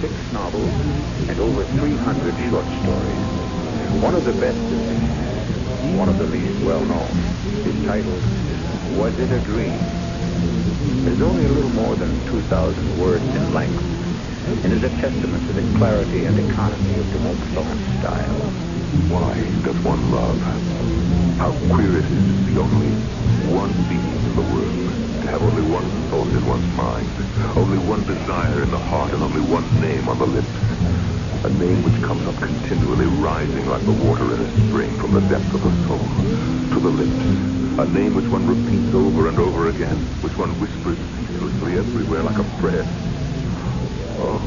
Six novels and over 300 short stories. One of the best one of the least well-known, is titled Was It a Dream? Is only a little more than 2,000 words in length and is a testament to the clarity and economy of de Maupassant's style. Why does one love? How queer it is to be only one being in the world, have only one thought in one's mind, only one desire in the heart, and only one name on the lips. A name which comes up continually, rising like the water in a spring from the depth of the soul to the lips. A name which one repeats over and over again, which one whispers ceaselessly everywhere like a prayer. Oh,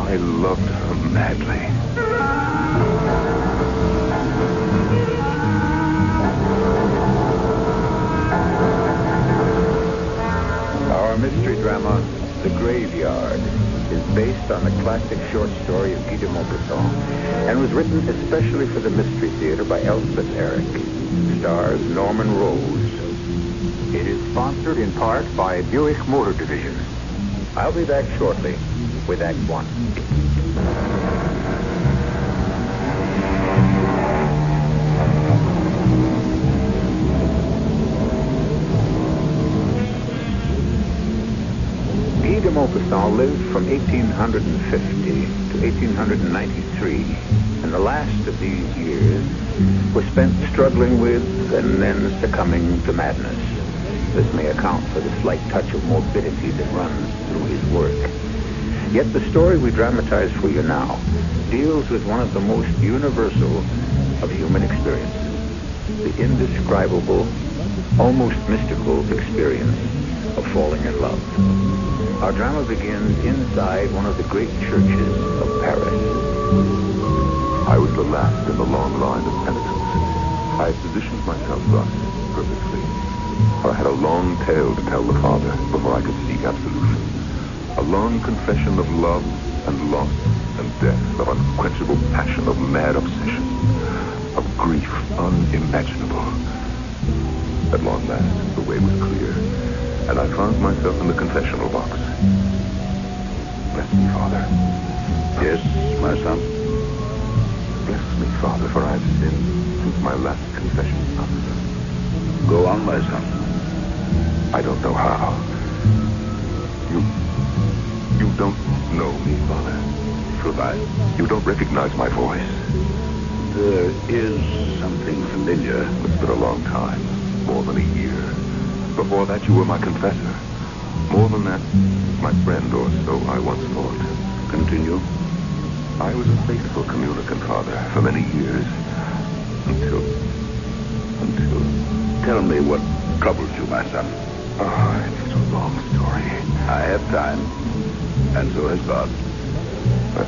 I loved her madly. Based on the classic short story of Guy de Maupassant and was written especially for the Mystery Theater by Elspeth Eric. Stars Norman Rose. It is sponsored in part by Buick Motor Division. I'll be back shortly with Act One. Maupassant lived from 1850 to 1893, and the last of these years was spent struggling with and then succumbing to madness. This may account for the slight touch of morbidity that runs through his work. Yet the story we dramatize for you now deals with one of the most universal of human experiences, the indescribable, almost mystical experience of falling in love. Our drama begins inside one of the great churches of Paris. I was the last in the long line of penitents. I had positioned myself thus, perfectly. I had a long tale to tell the Father before I could seek absolution. A long confession of love and loss and death, of unquenchable passion, of mad obsession, of grief unimaginable. At long last, the way was clear, and I found myself in the confessional box. Bless me, Father. Yes, my son. Bless me, Father, for I have sinned since my last confession. Go on, my son. I don't know how. You... You don't know me, Father. Should I? You don't recognize my voice. There is something familiar. It's been a long time. More than a year. Before that, you were my confessor. More than that, my friend, or so I once thought. Continue. I was a faithful communicant, Father, for many years. Until... Until... Tell me what troubles you, my son. Oh, it's a long story. I have time, and so has God. But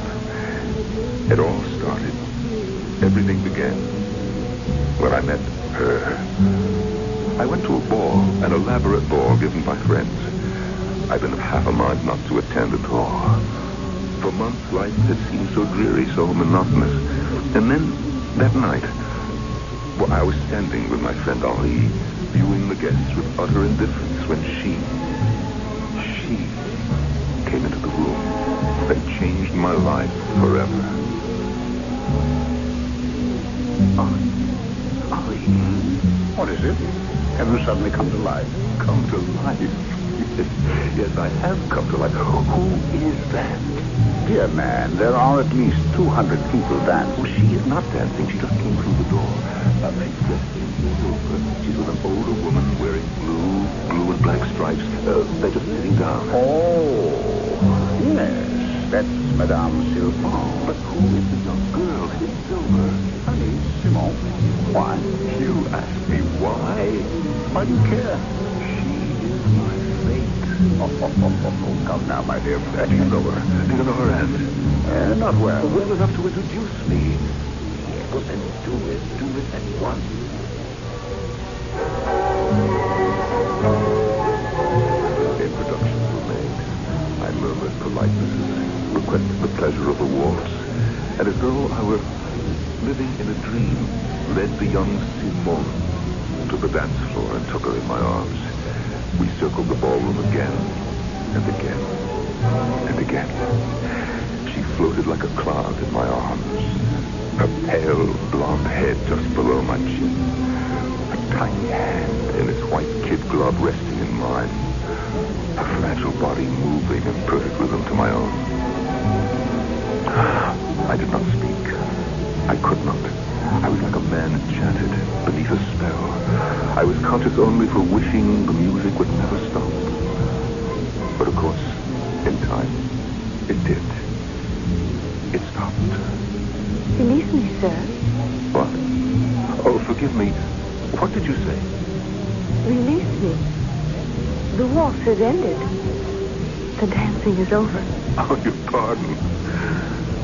it all started. Everything began when I met her. I went to a ball, an elaborate ball given by friends. I've been of half a mind not to attend at all. For months, life had seemed so dreary, so monotonous. And then, that night, well, I was standing with my friend Henri, viewing the guests with utter indifference when she, she came into the room and changed my life forever. Ollie. Ollie. What is it? Have you suddenly come to life? Come to life. yes, I have come to life. Who is that? Dear man, there are at least 200 people dancing. She is not dancing. She just came through the door. Dressed in silver. She's with an older woman wearing blue, blue and black stripes. Uh, they're just sitting down. Oh, yes. That's Madame Sylvain. But who is the young girl in silver? Honey, Simone. Why? You ask me why? Why do you care? She is my fate. Oh, oh, oh, oh, come now, my dear friend. Do you know her? Do you know her aunt? Uh, not well. Well enough to introduce me. Yes, then do it. Do it at once. Introductions were made. I murmured politenesses, requested the pleasure of the waltz, and as though I were living in a dream, led the young Simone to the dance floor and took her in my arms. We circled the ballroom again and again and again. She floated like a cloud in my arms, her pale blonde head just below my chin, a tiny hand in its white kid glove resting in mine, her fragile body moving in perfect rhythm to my own. I did not speak. I could not. I was like a man enchanted beneath a spell. I was conscious only for wishing the music would never stop. But of course, in time, it did. It stopped. Release me, sir. What? Oh, forgive me. What did you say? Release me. The waltz has ended. The dancing is over. Oh, your pardon.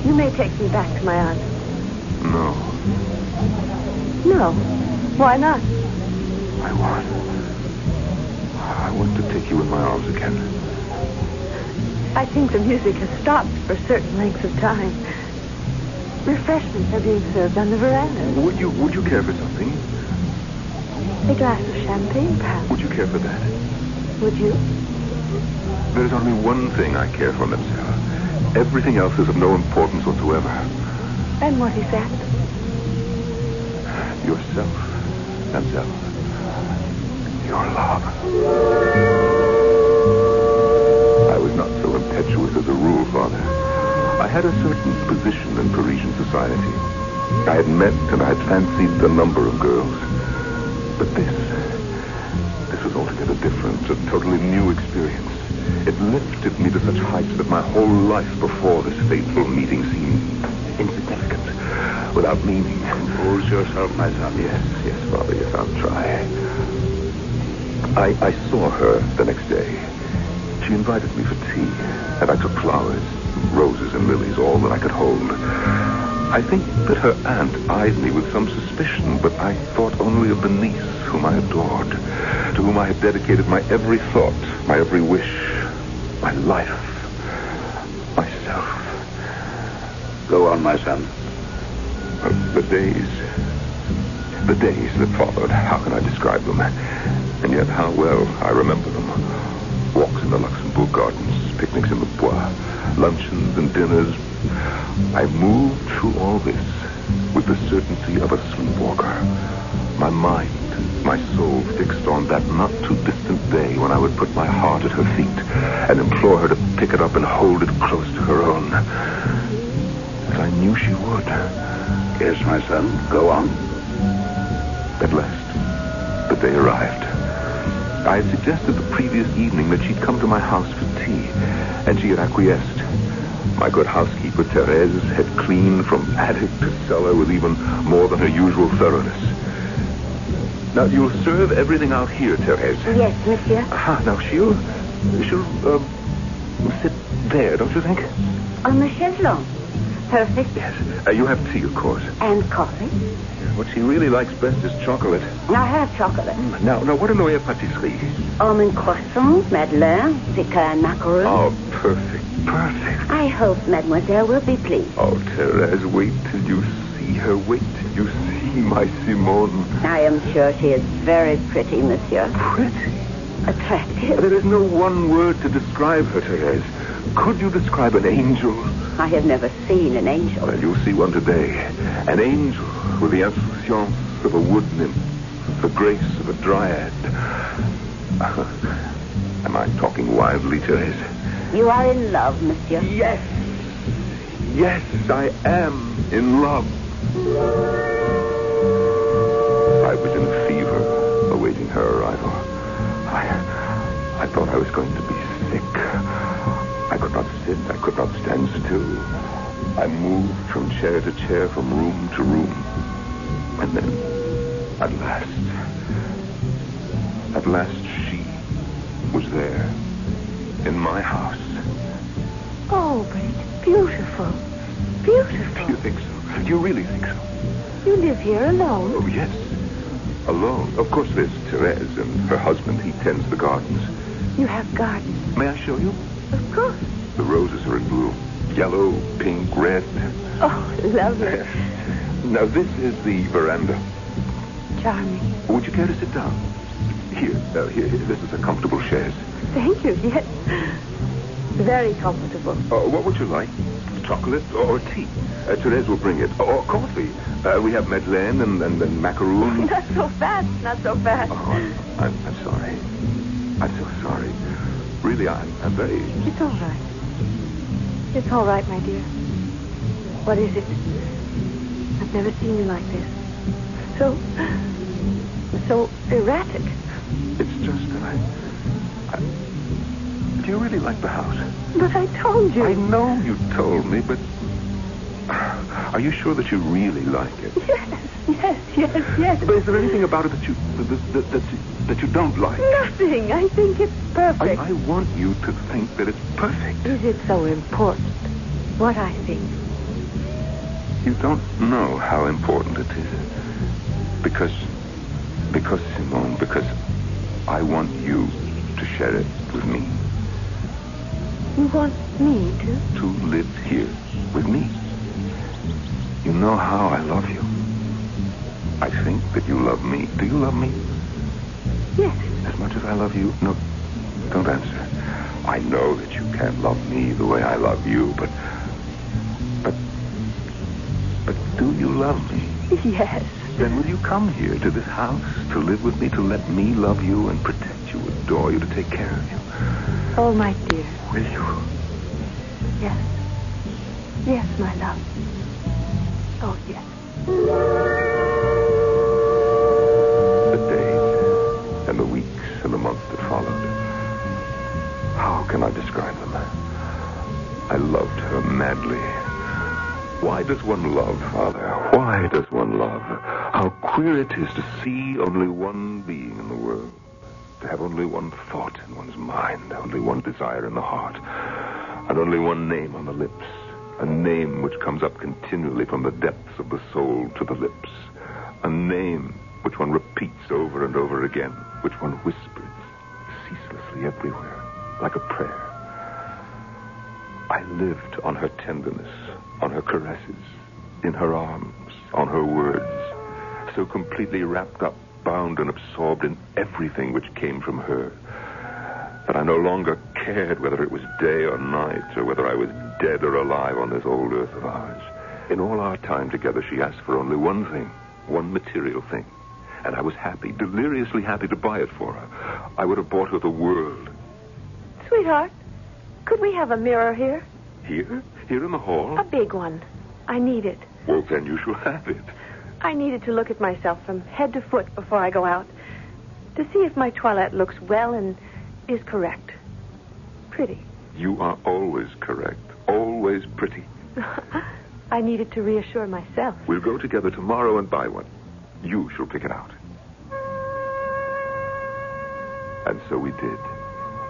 You may take me back to my aunt. No, No. Why not? I want. I want to take you in my arms again. I think the music has stopped for certain lengths of time. Refreshments are being served on the veranda. Would you Would you care for something? A glass of champagne, perhaps. Would you care for that? Would you? There's only one thing I care for, Mademoiselle. Everything else is of no importance whatsoever. And what is that? Yourself, Mademoiselle. Your love. I was not so impetuous as a rule, Father. I had a certain position in Parisian society. I had met and I had fancied a number of girls. But this, this was altogether different, a totally new experience. It lifted me to such heights that my whole life before this fateful meeting seemed insignificant, without meaning. Compose yourself, my son. Yes, yes, Father, yes, I'll try. I, I saw her the next day. She invited me for tea, and I took flowers, roses and lilies, all that I could hold. I think that her aunt eyed me with some suspicion, but I thought only of the niece whom I adored, to whom I had dedicated my every thought, my every wish, my life, myself. Go on, my son. Uh, the days, the days that followed, how can I describe them? And yet how well I remember them. Walks in the Luxembourg Gardens, picnics in the Bois, luncheons and dinners. I moved through all this with the certainty of a sleepwalker. My mind, my soul fixed on that not too distant day when I would put my heart at her feet and implore her to pick it up and hold it close to her own. As I knew she would. Yes, my son. Go on. At last, the day arrived. I had suggested the previous evening that she'd come to my house for tea, and she had acquiesced. My good housekeeper, Therese, had cleaned from attic to cellar with even more than her usual thoroughness. Now, you'll serve everything out here, Therese. Yes, monsieur. Aha, now she'll... She'll, uh, sit there, don't you think? On the chaise longue. Perfect. Yes. Uh, you have tea, of course. And coffee. What she really likes best is chocolate. I have chocolate. Now, now, what in the way of patisserie? Almond croissants, madeleine, pecan macaroon. Oh, perfect, perfect. I hope mademoiselle will be pleased. Oh, Therese, wait till you see her. Wait till you see my Simone. I am sure she is very pretty, monsieur. Pretty. Attractive. There is no one word to describe her, Therese. Could you describe an angel? I have never seen an angel. Well, you'll see one today. An angel with the insouciance of a wood nymph, the grace of a dryad. Am I talking wildly, Therese? You are in love, monsieur. Yes. Yes, I am in love. I was in a fever, awaiting her arrival. I, I thought I was going to be. I could not sit. I could not stand still. I moved from chair to chair, from room to room. And then, At last. At last she was there. In my house. Oh, but it's beautiful. Beautiful. Do you think so? Do you really think so? You live here alone. Oh, yes. Alone. Of course, there's Therese and her husband. He tends the gardens. You have gardens. May I show you? Of course. The roses are in bloom. Yellow, pink, red. Oh, lovely. Now, this is the veranda. Charming. Would you care to sit down? Here, uh, here, here. This is a comfortable chaise. Thank you, yes. Very comfortable. Uh, what would you like? Chocolate or tea? Uh, Therese will bring it. Or coffee. Uh, we have madeleine and, and, and macaroons. Not so fast, not so fast. Oh, I'm, I'm sorry. I'm so sorry. Really, I'm, I'm very... It's all right. It's all right, my dear. What is it? I've never seen you like this. So, so erratic. It's just that I, I... Do you really like the house? But I told you. I know you told me, but... Are you sure that you really like it? Yes, yes, yes, yes. But is there anything about it that you that, that, that, you, that you don't like? Nothing. I think it's I, perfect. I want you to think that it's perfect. Is it so important? What I think? You don't know how important it is. Because, because, Simone, because I want you to share it with me. You want me to? To live here with me. You know how I love you. I think that you love me. Do you love me? Yes. As much as I love you? No, don't answer. I know that you can't love me the way I love you, but. But. But do you love me? Yes. Then will you come here to this house to live with me, to let me love you and protect you, adore you, to take care of you? Oh, my dear. Will you? Yes. Yes, my love. Oh, yes. The weeks and the months that followed. How can I describe them? I loved her madly. Why does one love, Father? Why does one love? How queer it is to see only one being in the world. To have only one thought in one's mind, only one desire in the heart, and only one name on the lips. A name which comes up continually from the depths of the soul to the lips. A name which one repeats over and over again, which one whispered ceaselessly everywhere, like a prayer. I lived on her tenderness, on her caresses, in her arms, on her words, so completely wrapped up, bound, and absorbed in everything which came from her that I no longer cared whether it was day or night, or whether I was dead or alive on this old earth of ours. In all our time together, she asked for only one thing, one material thing. And I was happy, deliriously happy to buy it for her. I would have bought her the world. Sweetheart, could we have a mirror here? Here? Here in the hall? A big one. I need it. Well, then you shall have it. I needed to look at myself from head to foot before I go out. To see if my toilette looks well and is correct. Pretty. You are always correct, always pretty. I needed to reassure myself. We'll go together tomorrow and buy one. You shall pick it out. And so we did.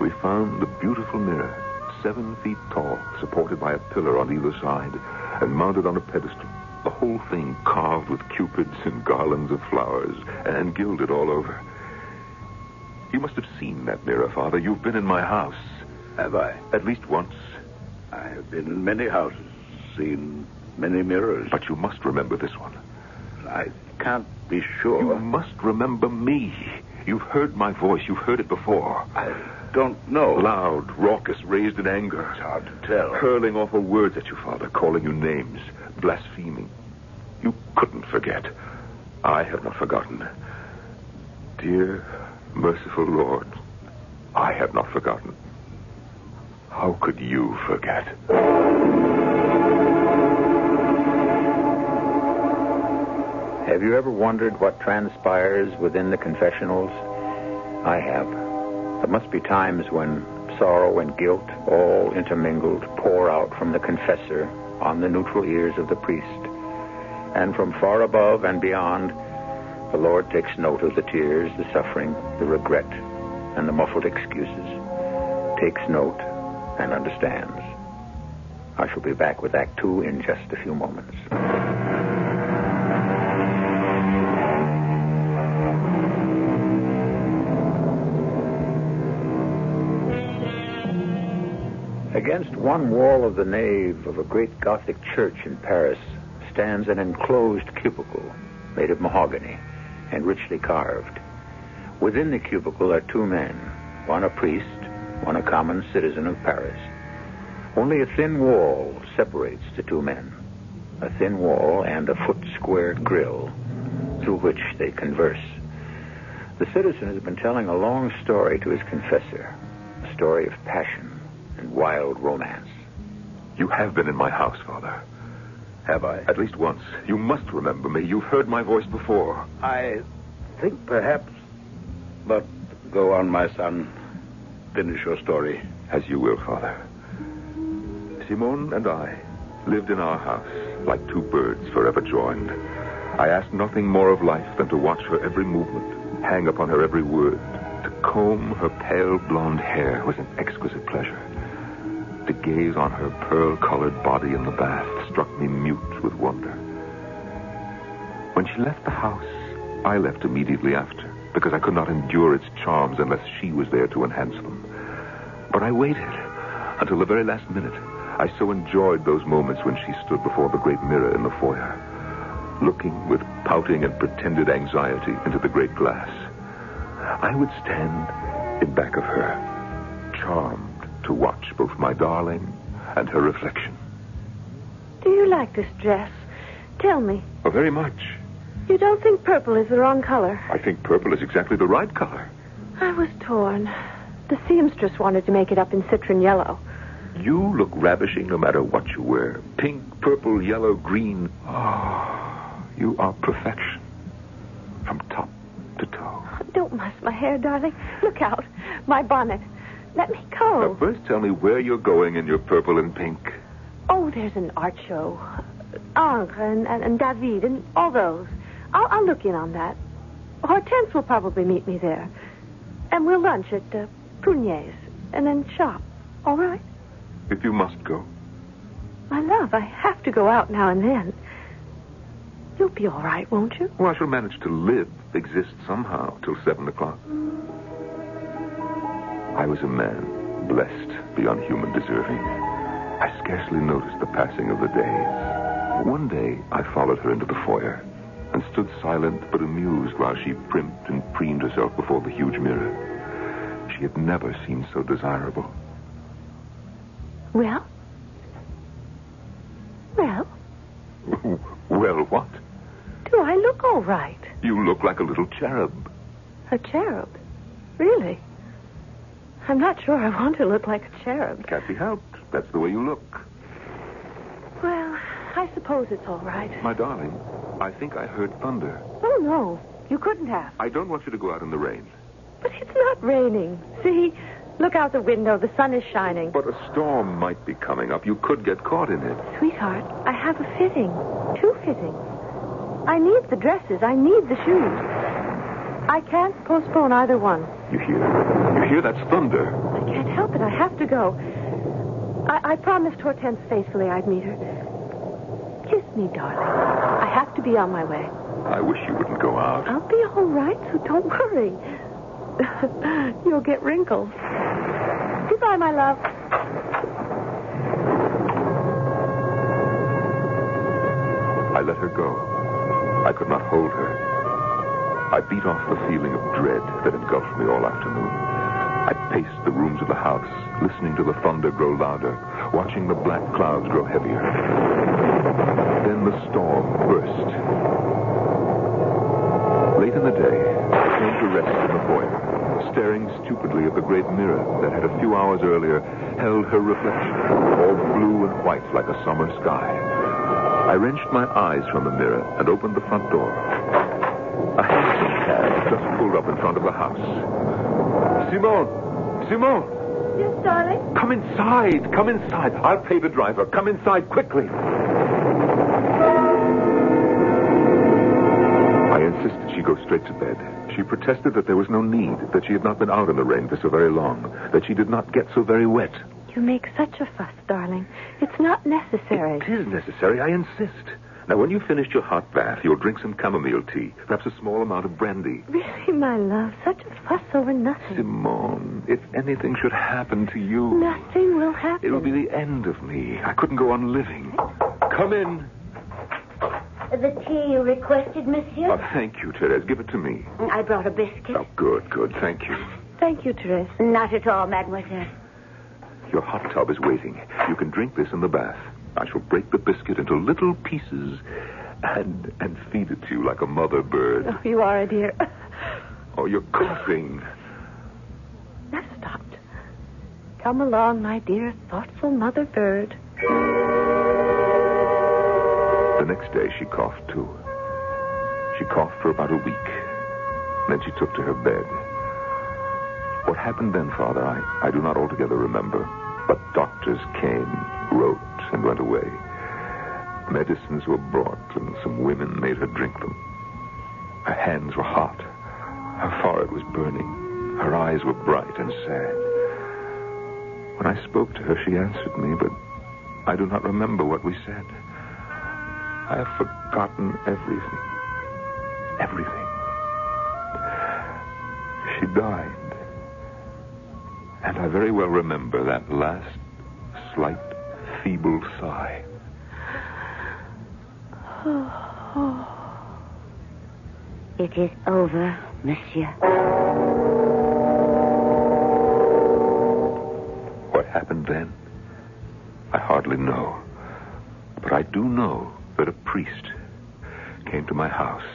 We found the beautiful mirror, seven feet tall, supported by a pillar on either side, and mounted on a pedestal. The whole thing carved with cupids and garlands of flowers, and gilded all over. You must have seen that mirror, Father. You've been in my house. Have I? At least once. I have been in many houses, seen many mirrors. But you must remember this one. I can't be sure. You must remember me. You've heard my voice. You've heard it before. I don't know. Loud, raucous, raised in anger. It's hard to tell. Hurling awful words at you, Father, calling you names, blaspheming. You couldn't forget. I have not forgotten. Dear, merciful Lord, I have not forgotten. How could you forget? Have you ever wondered what transpires within the confessionals? I have. There must be times when sorrow and guilt, all intermingled, pour out from the confessor on the neutral ears of the priest. And from far above and beyond, The Lord takes note of the tears, the suffering, the regret, and the muffled excuses. Takes note and understands. I shall be back with Act Two in just a few moments. Against one wall of the nave of a great Gothic church in Paris stands an enclosed cubicle made of mahogany and richly carved. Within the cubicle are two men, one a priest, one a common citizen of Paris. Only a thin wall separates the two men, a thin wall and a foot squared grill through which they converse. The citizen has been telling a long story to his confessor, a story of passion and wild romance. You have been in my house, Father. Have I? At least once. You must remember me. You've heard my voice before. I think perhaps. But go on, my son. Finish your story. As you will, Father. Simone and I lived in our house like two birds forever joined. I asked nothing more of life than to watch her every movement, hang upon her every word. To comb her pale blonde hair was an exquisite pleasure. To gaze on her pearl colored body in the bath struck me mute with wonder. When she left the house, I left immediately after, because I could not endure its charms unless she was there to enhance them. But I waited until the very last minute. I so enjoyed those moments when she stood before the great mirror in the foyer, looking with pouting and pretended anxiety into the great glass. I would stand in back of her, charmed to watch both my darling and her reflection. Do you like this dress? Tell me. Oh, very much. You don't think purple is the wrong color? I think purple is exactly the right color. I was torn. The seamstress wanted to make it up in citron yellow. You look ravishing no matter what you wear. Pink, purple, yellow, green. Oh, you are perfection. From top to toe. Don't muss my hair, darling. Look out. My bonnet. Let me go. Now, first tell me where you're going in your purple and pink. Oh, there's an art show. Ingres and, and, and David and all those. I'll, I'll look in on that. Hortense will probably meet me there. And we'll lunch at uh, Prunier's and then shop. All right? If you must go. My love, I have to go out now and then. You'll be all right, won't you? Well, I shall manage to live, exist somehow, till seven o'clock. I was a man, blessed beyond human deserving. I scarcely noticed the passing of the days. One day, I followed her into the foyer and stood silent but amused while she primped and preened herself before the huge mirror. She had never seemed so desirable. Well? Well? well, what? Do I look all right? You look like a little cherub. A cherub? Really? I'm not sure I want to look like a cherub. Can't be helped. That's the way you look. Well, I suppose it's all right. My darling, I think I heard thunder. Oh, no. You couldn't have. I don't want you to go out in the rain. But it's not raining. See? Look out the window. The sun is shining. But a storm might be coming up. You could get caught in it. Sweetheart, I have a fitting. Two fittings. I need the dresses. I need the shoes. I can't postpone either one. You hear? You hear? That's thunder. I can't help it. I have to go. I, I promised Hortense faithfully I'd meet her. Kiss me, darling. I have to be on my way. I wish you wouldn't go out. I'll be all right, so don't worry. You'll get wrinkles. Goodbye, my love. I let her go. I could not hold her. I beat off the feeling of dread that engulfed me all afternoon. I paced the rooms of the house, listening to the thunder grow louder, watching the black clouds grow heavier. Then the storm burst. Late in the day, I came to rest in the foyer, staring stupidly at the great mirror that had a few hours earlier held her reflection, all blue and white like a summer sky. I wrenched my eyes from the mirror and opened the front door. A hansom cab just pulled up in front of the house. Simone! Simone! Yes, darling? Come inside! Come inside! I'll pay the driver. Come inside quickly. I insisted she go straight to bed. She protested that there was no need, that she had not been out in the rain for so very long, that she did not get so very wet. You make such a fuss, darling. It's not necessary. It is necessary, I insist. Now, when you've finished your hot bath, you'll drink some chamomile tea, perhaps a small amount of brandy. Really, my love, such a fuss over nothing. Simone, if anything should happen to you, Nothing will happen. it'll be the end of me. I couldn't go on living. Come in. The tea you requested, monsieur? Oh, thank you, Therese. Give it to me. I brought a biscuit. Oh, good, good. Thank you. Thank you, Therese. Not at all, mademoiselle. Your hot tub is waiting. You can drink this in the bath. I shall break the biscuit into little pieces and and feed it to you like a mother bird. Oh, you are a dear. Oh, you're coughing. I've stopped. Come along, my dear, thoughtful mother bird. The next day, she coughed too. She coughed for about a week. Then she took to her bed. What happened then, Father, I, I do not altogether remember. But doctors came, wrote, and went away. Medicines were brought, and some women made her drink them. Her hands were hot. Her forehead was burning. Her eyes were bright and sad. When I spoke to her, she answered me, but I do not remember what we said. I have forgotten everything. Everything. She died. And I very well remember that last slight, feeble sigh. It is over, monsieur. What happened then? I hardly know. But I do know that a priest came to my house.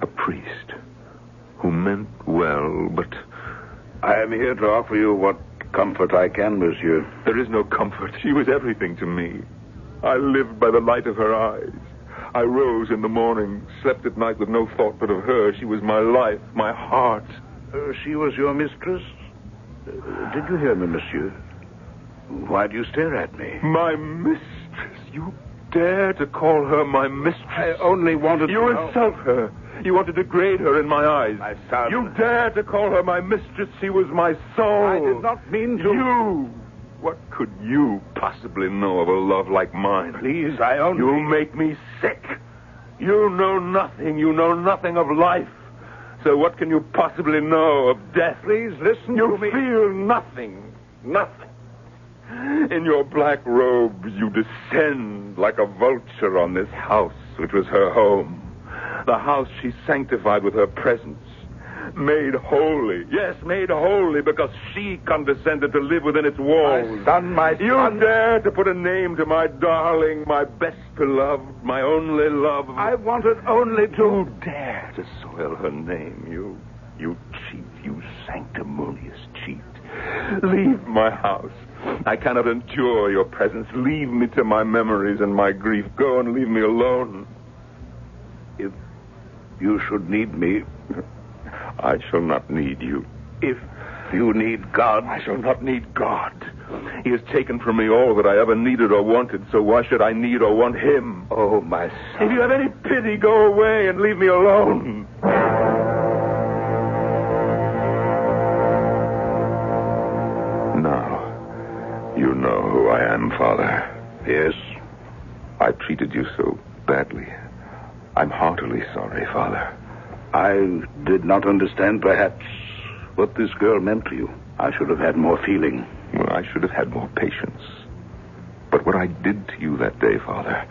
A priest who meant well, but I am here to offer you what comfort I can, monsieur. There is no comfort. She was everything to me. I lived by the light of her eyes. I rose in the morning, slept at night with no thought but of her. She was my life, my heart. Uh, she was your mistress? Uh, did you hear me, monsieur? Why do you stare at me? My mistress. You dare to call her my mistress? I only wanted You to know- insult her. You want to degrade her in my eyes. My son. You dare to call her my mistress. She was my soul. I did not mean to. You. What could you possibly know of a love like mine? Please, I only. You make me sick. You know nothing. You know nothing of life. So what can you possibly know of death? Please listen You to me. feel nothing. Nothing. In your black robes, you descend like a vulture on this house, which was her home. The house she sanctified with her presence. Made holy. Yes, made holy because she condescended to live within its walls. My son, my son. You dare to put a name to my darling, my best beloved, my only love. I wanted only to. You dare to soil her name, you, you cheat, you sanctimonious cheat. Leave my house. I cannot endure your presence. Leave me to my memories and my grief. Go and leave me alone. If you should need me, I shall not need you. if you need God, I shall not need God. He has taken from me all that I ever needed or wanted, so why should I need or want him? oh, my son. If you have any pity, go away and leave me alone. Now, you know who I am, Father. Yes, I treated you so badly. I'm heartily sorry, Father. I did not understand, perhaps, what this girl meant to you. I should have had more feeling. Well, I should have had more patience. But what I did to you that day, Father,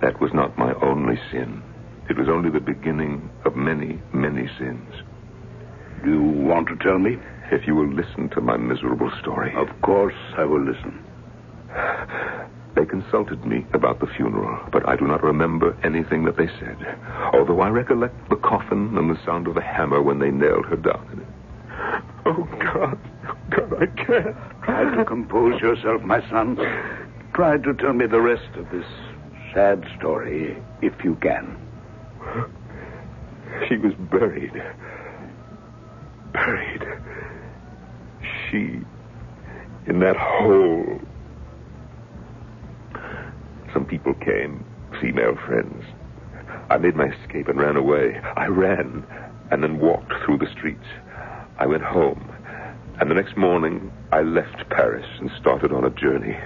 that was not my only sin. It was only the beginning of many, many sins. Do you want to tell me? If you will listen to my miserable story. Of course, I will listen. They consulted me about the funeral, but I do not remember anything that they said. Although I recollect the coffin and the sound of the hammer when they nailed her down in it. Oh, God. Oh, God, I can't. Try to compose yourself, my son. Try to tell me the rest of this sad story, if you can. She was buried. Buried. She in that hole. Some people came, female friends. I made my escape and ran away. I ran and then walked through the streets. I went home, and the next morning I left Paris and started on a journey.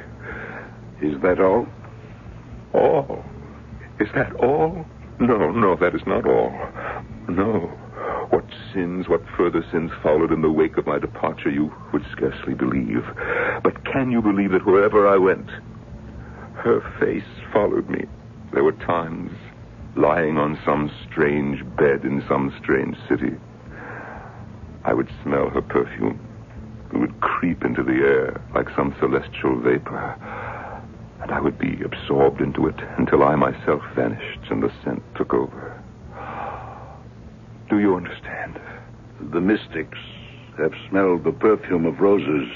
Is that all? All? Is that all? No, no, that is not all. No. What sins, what further sins followed in the wake of my departure, you would scarcely believe. But can you believe that wherever I went, her face followed me? There were times lying on some strange bed in some strange city. I would smell her perfume. It would creep into the air like some celestial vapor. And I would be absorbed into it until I myself vanished and the scent took over. Do you understand? The mystics have smelled the perfume of roses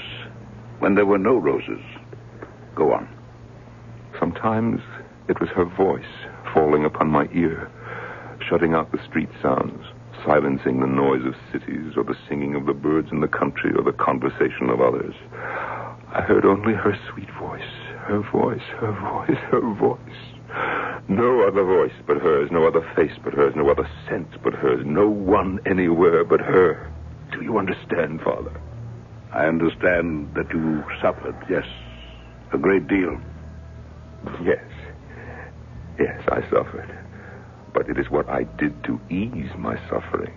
when there were no roses. Go on. Sometimes it was her voice falling upon my ear, shutting out the street sounds, silencing the noise of cities or the singing of the birds in the country or the conversation of others. I heard only her sweet voice, her voice, her voice, her voice. No other voice but hers, no other face but hers, no other scent but hers, no one anywhere but her. Do you understand, Father? I understand that you suffered, yes, a great deal. Yes. Yes, I suffered. But it is what I did to ease my suffering.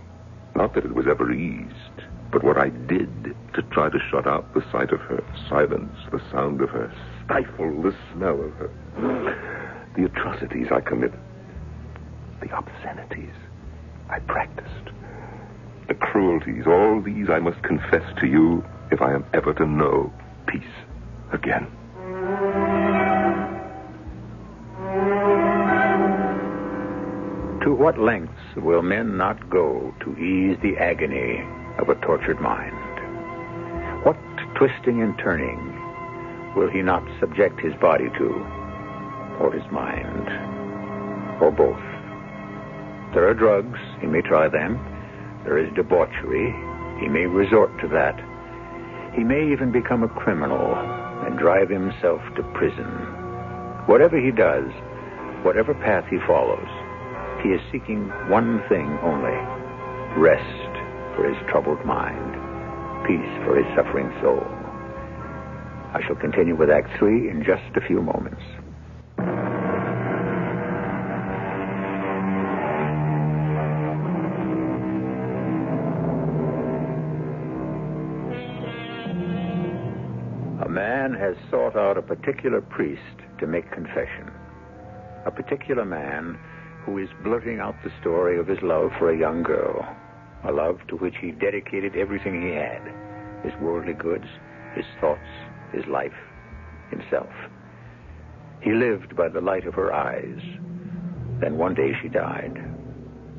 Not that it was ever eased, but what I did to try to shut out the sight of her, silence the sound of her, stifle the smell of her. The atrocities I committed, the obscenities I practiced, the cruelties, all these I must confess to you if I am ever to know peace again. To what lengths will men not go to ease the agony of a tortured mind? What twisting and turning will he not subject his body to, or his mind, or both? There are drugs, he may try them. There is debauchery, he may resort to that. He may even become a criminal and drive himself to prison. Whatever he does, whatever path he follows, he is seeking one thing only rest for his troubled mind, peace for his suffering soul. I shall continue with Act Three in just a few moments. A man has sought out a particular priest to make confession. A particular man who is blurting out the story of his love for a young girl, a love to which he dedicated everything he had his worldly goods, his thoughts, his life, himself. He lived by the light of her eyes. Then one day she died.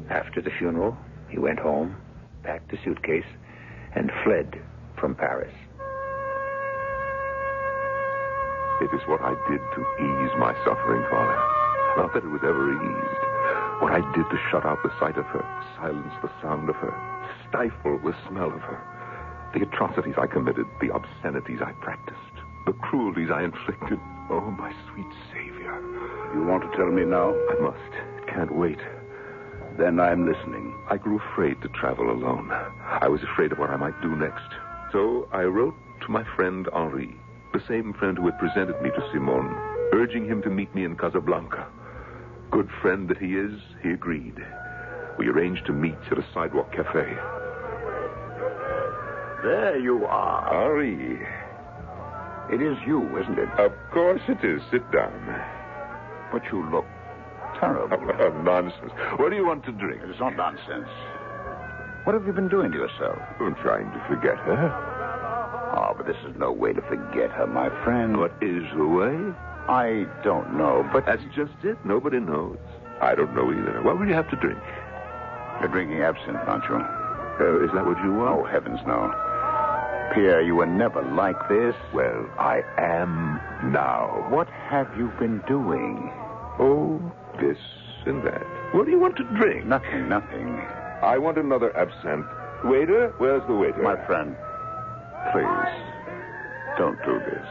After the funeral, he went home, packed a suitcase, and fled from Paris. It is what I did to ease my suffering, Father. Not that it was ever eased. What I did to shut out the sight of her, silence the sound of her, stifle the smell of her. The atrocities I committed, the obscenities I practiced, the cruelties I inflicted. Oh, my sweet Savior. You want to tell me now? I must. It can't wait. Then I'm listening. I grew afraid to travel alone. I was afraid of what I might do next. So I wrote to my friend Henri, the same friend who had presented me to Simone, urging him to meet me in Casablanca. Good friend that he is, he agreed. We arranged to meet at a sidewalk cafe. There you are. Henri. It is you, isn't it? Of course it is. Sit down. But you look terrible. Oh, nonsense. What do you want to drink? It's not nonsense. What have you been doing to yourself? I'm trying to forget her. Oh, but this is no way to forget her, my friend. What is the way? I don't know, but That's just it. Nobody knows. I don't know either. What will you have to drink? you're drinking absinthe, aren't you? Uh, is that what you want? Oh, heavens, no. Pierre, you were never like this. Well, I am now. What have you been doing? Oh, this and that. What do you want to drink? Nothing, nothing. I want another absinthe. Waiter, where's the waiter? My friend, please, don't do this.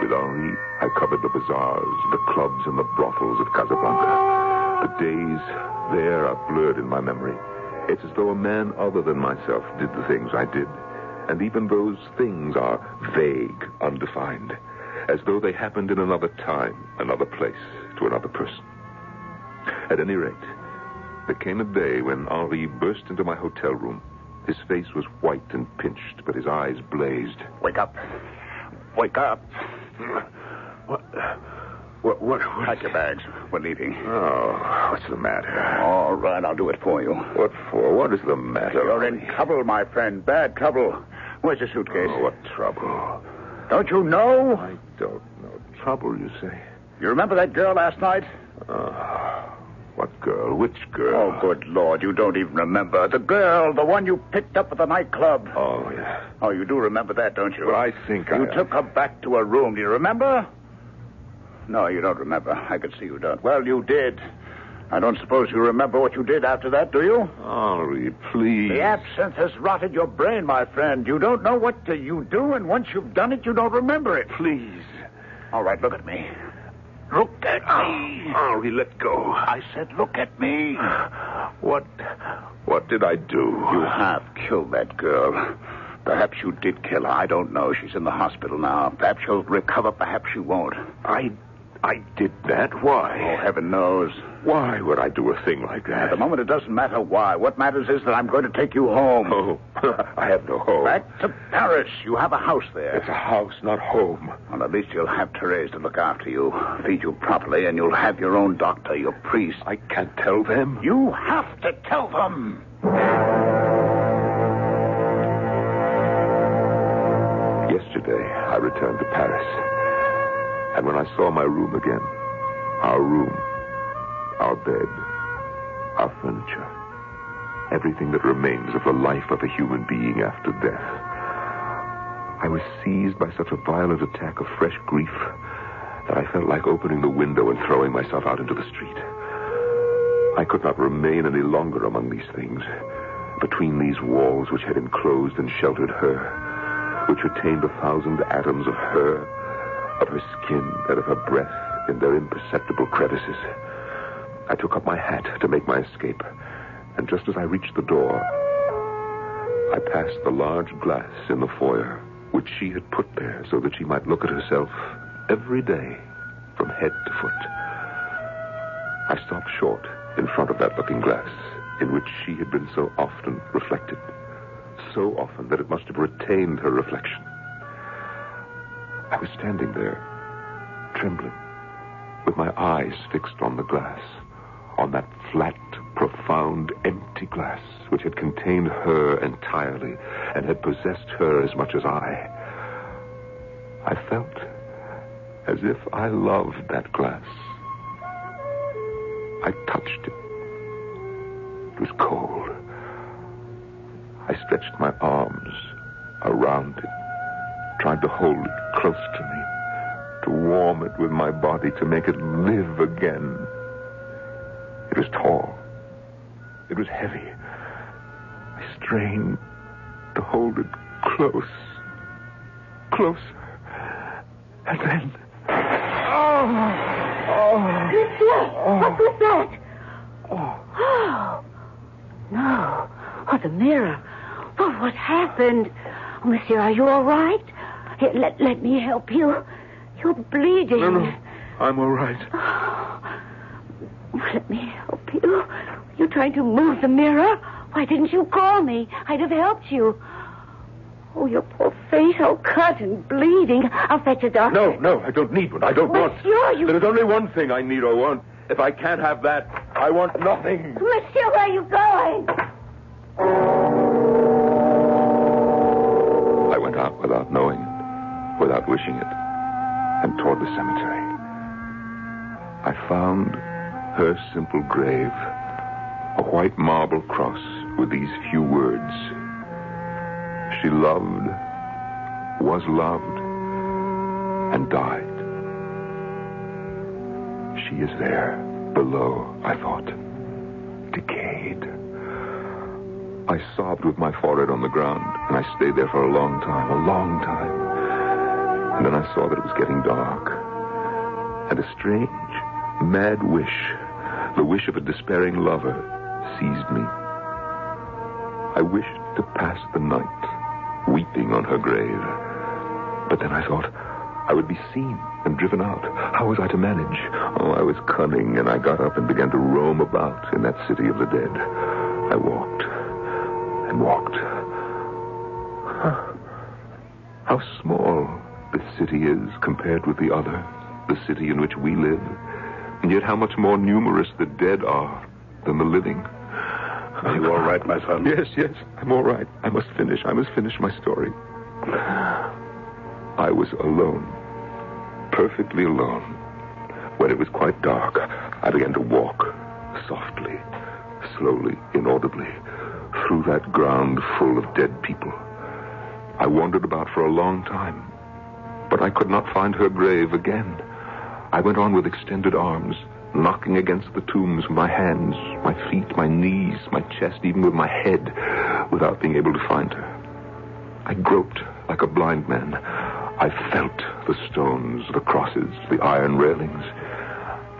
With Henri, I covered the bazaars, the clubs, and the brothels of Casablanca. The days there are blurred in my memory. It's as though a man other than myself did the things I did. And even those things are vague, undefined. As though they happened in another time, another place, to another person. At any rate, there came a day when Henri burst into my hotel room. His face was white and pinched, but his eyes blazed. Wake up. Wake up. What? What? What? what Pack your bags. We're leaving. Oh, what's the matter? All right, I'll do it for you. What for? What is the matter? You're in trouble, my friend. Bad trouble. Where's your suitcase? Oh, what trouble? Don't you know? I don't know. Trouble, you say? You remember that girl last night? Oh, what girl? Which girl? Oh, good Lord, you don't even remember. The girl, the one you picked up at the nightclub. Oh, yeah. Oh, you do remember that, don't you? Well, I think You I... took her back to her room. Do you remember? No, you don't remember. I could see you don't. Well, you did. I don't suppose you remember what you did after that, do you? Henri, please. The absinthe has rotted your brain, my friend. You don't know what to, you do, and once you've done it, you don't remember it. Please. All right, look at me. Look at ah, me. Ah, Henri, let go. I said, look at me. What... What did I do? You have killed that girl. Perhaps you did kill her. I don't know. She's in the hospital now. Perhaps she'll recover. Perhaps she won't. I... I did that? Why? Oh, heaven knows. Why would I do a thing like that? At the moment, it doesn't matter why. What matters is that I'm going to take you home. Oh, I have no home. Back to Paris. You have a house there. It's a house, not home. Well, at least you'll have Therese to look after you, feed you properly, and you'll have your own doctor, your priest. I can't tell them. You have to tell them. Yesterday, I returned to Paris. And when I saw my room again, our room, our bed, our furniture, everything that remains of the life of a human being after death, I was seized by such a violent attack of fresh grief that I felt like opening the window and throwing myself out into the street. I could not remain any longer among these things, between these walls which had enclosed and sheltered her which retained a thousand atoms of her, of her skin, and of her breath in their imperceptible crevices. I took up my hat to make my escape, and just as I reached the door, I passed the large glass in the foyer, which she had put there so that she might look at herself every day from head to foot. I stopped short in front of that looking glass in which she had been so often reflected so often that it must have retained her reflection. I was standing there, trembling, with my eyes fixed on the glass, on that flat, profound, empty glass which had contained her entirely and had possessed her as much as I. I felt as if I loved that glass. I touched it. It was cold. I stretched my arms around it, tried to hold it close to me, to warm it with my body, to make it live again. It was tall. It was heavy. I strained to hold it close, closer. And then. Oh! Oh! Monsieur, what was that? Oh! Oh, no. Oh, the mirror. Oh, what happened? Oh, monsieur, are you all right? Here, let, let me help you. You're bleeding. No, no. I'm all right. Oh, let me help you. You're trying to move the mirror? Why didn't you call me? I'd have helped you. Oh, your poor face all cut and bleeding. I'll fetch a doctor. No, no, I don't need one. I don't want. Monsieur, you... There is only one thing I need or want. If I can't have that, I want nothing. Monsieur, where are you going? I went out without knowing it, without wishing it, and toward the cemetery. I found her simple grave, a white marble cross with these few words. She loved, was loved, and died. She is there, below, I thought, decayed. I sobbed with my forehead on the ground, and I stayed there for a long time, a long time. And then I saw that it was getting dark. And a strange, mad wish, the wish of a despairing lover, seized me. I wished to pass the night weeping on her grave. But then I thought I would be seen and driven out. How was I to manage? Oh, I was cunning, and I got up and began to roam about in that city of the dead. I walked and walked. Huh. How small this city is compared with the other, the city in which we live, and yet how much more numerous the dead are than the living. Are you all right, my son? Yes, yes, I'm all right. I must finish. I must finish my story. I was alone, perfectly alone. When it was quite dark, I began to walk softly, slowly, inaudibly, through that ground full of dead people. I wandered about for a long time, but I could not find her grave again. I went on with extended arms, knocking against the tombs with my hands, my feet, my knees, my chest, even with my head, without being able to find her. I groped like a blind man. I felt the stones, the crosses, the iron railings.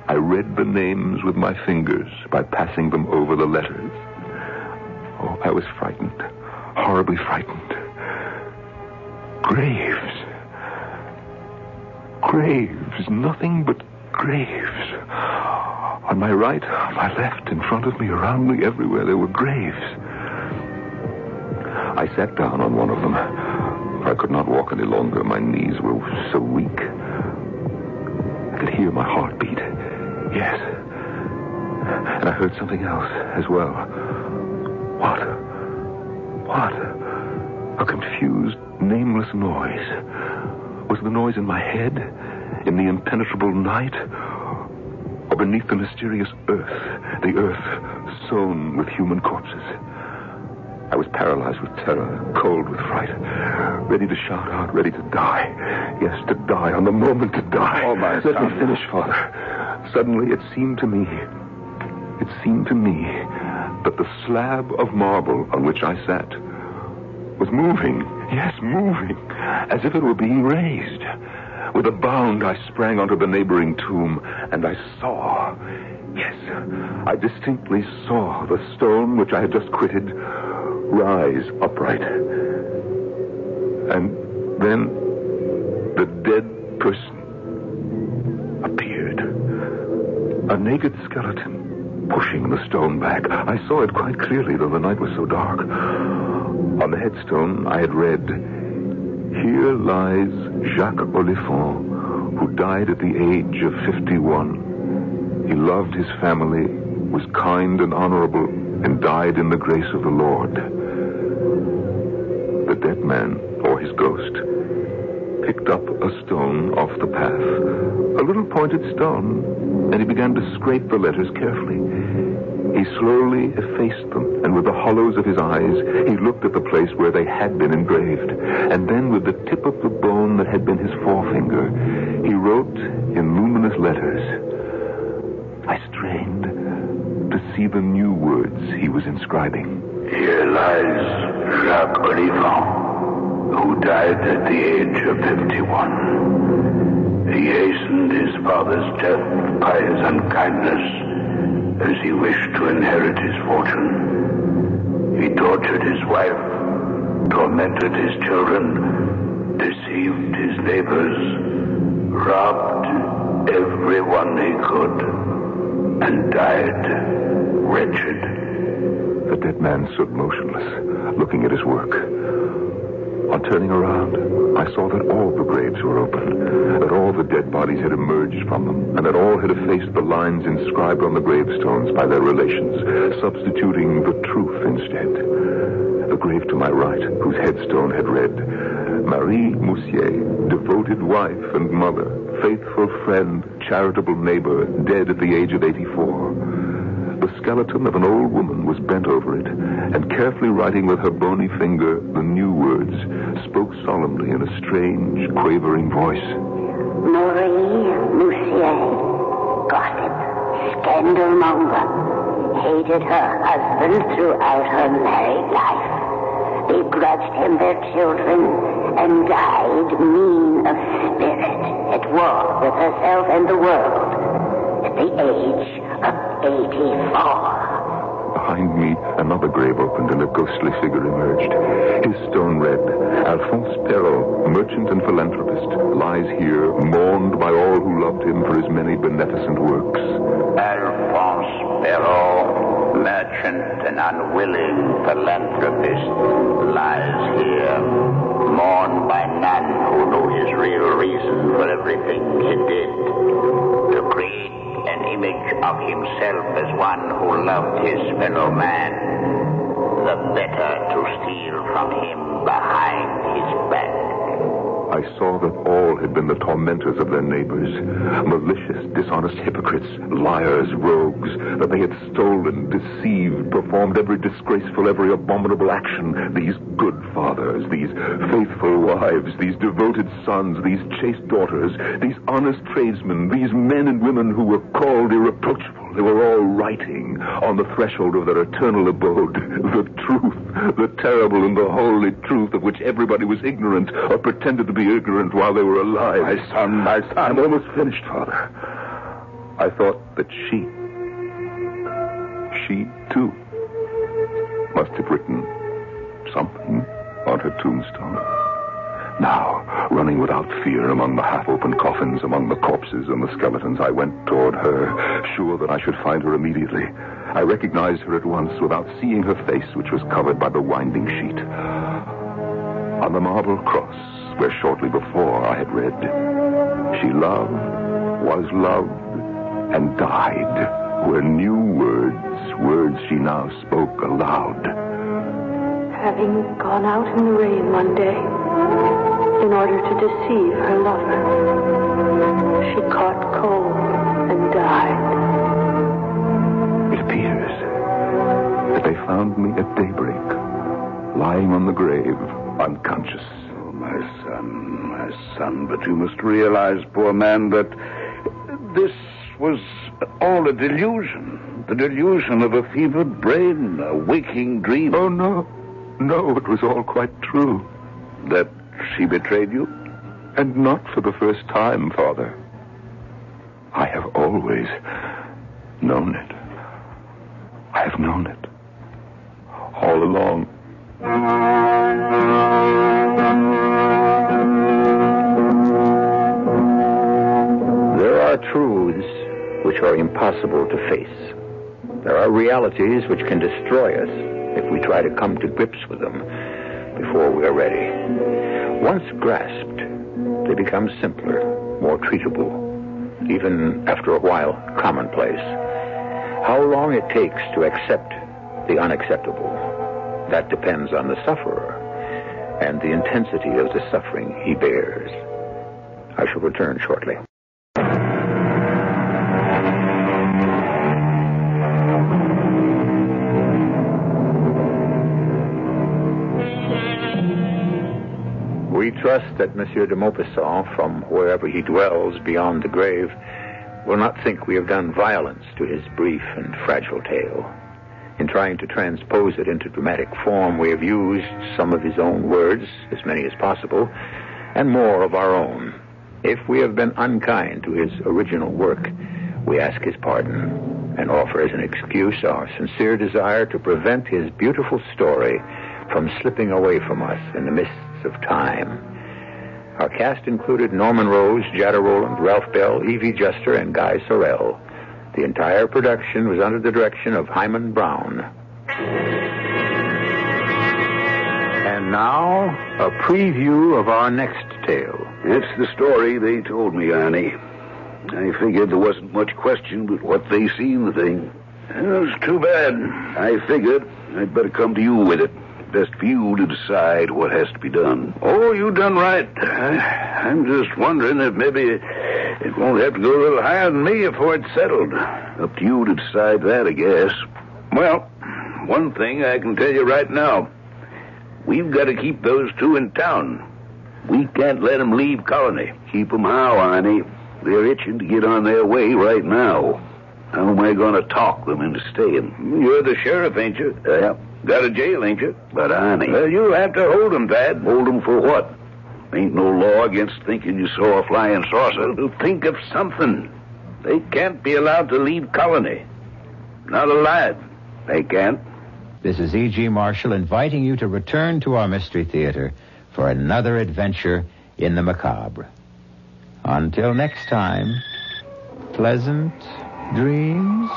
I read the names with my fingers by passing them over the letters. Oh, I was frightened, horribly frightened. Graves. Graves, nothing but graves. On my right, on my left, in front of me, around me, everywhere, there were graves. I sat down on one of them. I could not walk any longer. My knees were so weak. I could hear my heart beat. Yes. And I heard something else as well. What? What? A confused, nameless noise. Was the noise in my head? In the impenetrable night? Or beneath the mysterious earth? The earth sown with human corpses? I was paralyzed with terror, cold with fright, ready to shout out, ready to die. Yes, to die, on the moment to die. Oh, my Let son. me finish, Father. Suddenly it seemed to me, it seemed to me that the slab of marble on which I sat was moving. Yes, moving, as if it were being raised. With a bound, I sprang onto the neighboring tomb, and I saw, yes, I distinctly saw the stone which I had just quitted rise upright. And then the dead person appeared. A naked skeleton pushing the stone back. I saw it quite clearly, though the night was so dark. On the headstone, I had read, Here lies Jacques Oliphant, who died at the age of 51. He loved his family, was kind and honorable, and died in the grace of the Lord. The dead man, or his ghost, picked up a stone off the path, a little pointed stone, and he began to scrape the letters carefully. He slowly effaced them, and with the hollows of his eyes, he looked at the place where they had been engraved. And then, with the tip of the bone that had been his forefinger, he wrote in luminous letters. I strained to see the new words he was inscribing. Here lies Jacques Oliphant, who died at the age of 51. He hastened his father's death by his unkindness as he wished to inherit his fortune. He tortured his wife, tormented his children, deceived his neighbors, robbed everyone he could, and died wretched. The dead man stood motionless, looking at his work. On turning around, I saw that all the graves were open, that all the dead bodies had emerged from them, and that all had effaced the lines inscribed on the gravestones by their relations, substituting the truth instead. The grave to my right, whose headstone had read, Marie Moussier, devoted wife and mother, faithful friend, charitable neighbor, dead at the age of 84. The skeleton of an old woman was bent over it, and carefully writing with her bony finger the new words, spoke solemnly in a strange, quavering voice. Marie Moussier, gossip, scandalmonger, hated her husband throughout her married life, begrudged him their children, and died mean of spirit. At war with herself and the world. At the age of 84. Behind me, another grave opened and a ghostly figure emerged. His stone read, Alphonse Perrault, merchant and philanthropist, lies here, mourned by all who loved him for his many beneficent works. Alphonse Perrault, merchant and unwilling philanthropist, lies here, mourned by none who knew his real reason for everything he did. To create image of himself as one who loved his fellow man, the better to steal from him behind his back. I saw that all had been the tormentors of their neighbors, malicious, dishonest hypocrites, liars, rogues, that they had stolen, deceived, performed every disgraceful, every abominable action. These good fathers, these faithful wives, these devoted sons, these chaste daughters, these honest tradesmen, these men and women who were called irreproachable. They were all writing on the threshold of their eternal abode the truth, the terrible and the holy truth of which everybody was ignorant or pretended to be ignorant while they were alive. My son, my son. I'm almost finished, Father. I thought that she, she too, must have written something on her tombstone. Now, running without fear among the half-open coffins, among the corpses and the skeletons, I went toward her, sure that I should find her immediately. I recognized her at once without seeing her face, which was covered by the winding sheet. On the marble cross, where shortly before I had read, She loved, was loved, and died, were new words, words she now spoke aloud. Having gone out in the rain one day in order to deceive her lover, she caught cold and died. It appears that they found me at daybreak, lying on the grave, unconscious. Oh, my son, my son, but you must realize, poor man, that this was all a delusion. The delusion of a fevered brain, a waking dream. Oh, no. No, it was all quite true. That she betrayed you? And not for the first time, Father. I have always known it. I have known it. All along. There are truths which are impossible to face. There are realities which can destroy us if we try to come to grips with them before we are ready. Once grasped, they become simpler, more treatable, even after a while commonplace. How long it takes to accept the unacceptable, that depends on the sufferer and the intensity of the suffering he bears. I shall return shortly. Trust that Monsieur de Maupassant, from wherever he dwells beyond the grave, will not think we have done violence to his brief and fragile tale. In trying to transpose it into dramatic form, we have used some of his own words, as many as possible, and more of our own. If we have been unkind to his original work, we ask his pardon and offer as an excuse our sincere desire to prevent his beautiful story from slipping away from us in the mists of time. Our cast included Norman Rose, Jada Rowland, Ralph Bell, Evie Juster, and Guy Sorel. The entire production was under the direction of Himan Brown. And now, a preview of our next tale. It's the story they told me, Annie. I figured there wasn't much question but what they seen the thing. It was too bad. I figured I'd better come to you with it. Best for you to decide what has to be done. Oh, you done right. I, I'm just wondering if maybe it won't have to go a little higher than me before it's settled. Up to you to decide that, I guess. Well, one thing I can tell you right now. We've got to keep those two in town. We can't let 'em leave Colony. Keep 'em how, Arnie? They're itching to get on their way right now. How am I going to talk them into staying? You're the sheriff, ain't you? Yeah. Got a jail, ain't you? But, Arnie. Well, you'll have to hold 'em, Dad. Hold 'em for what? Ain't no law against thinking you saw a flying saucer. Well, think of something. They can't be allowed to leave colony. Not alive. They can't. This is E.G. Marshall inviting you to return to our Mystery Theater for another adventure in the macabre. Until next time, pleasant dreams.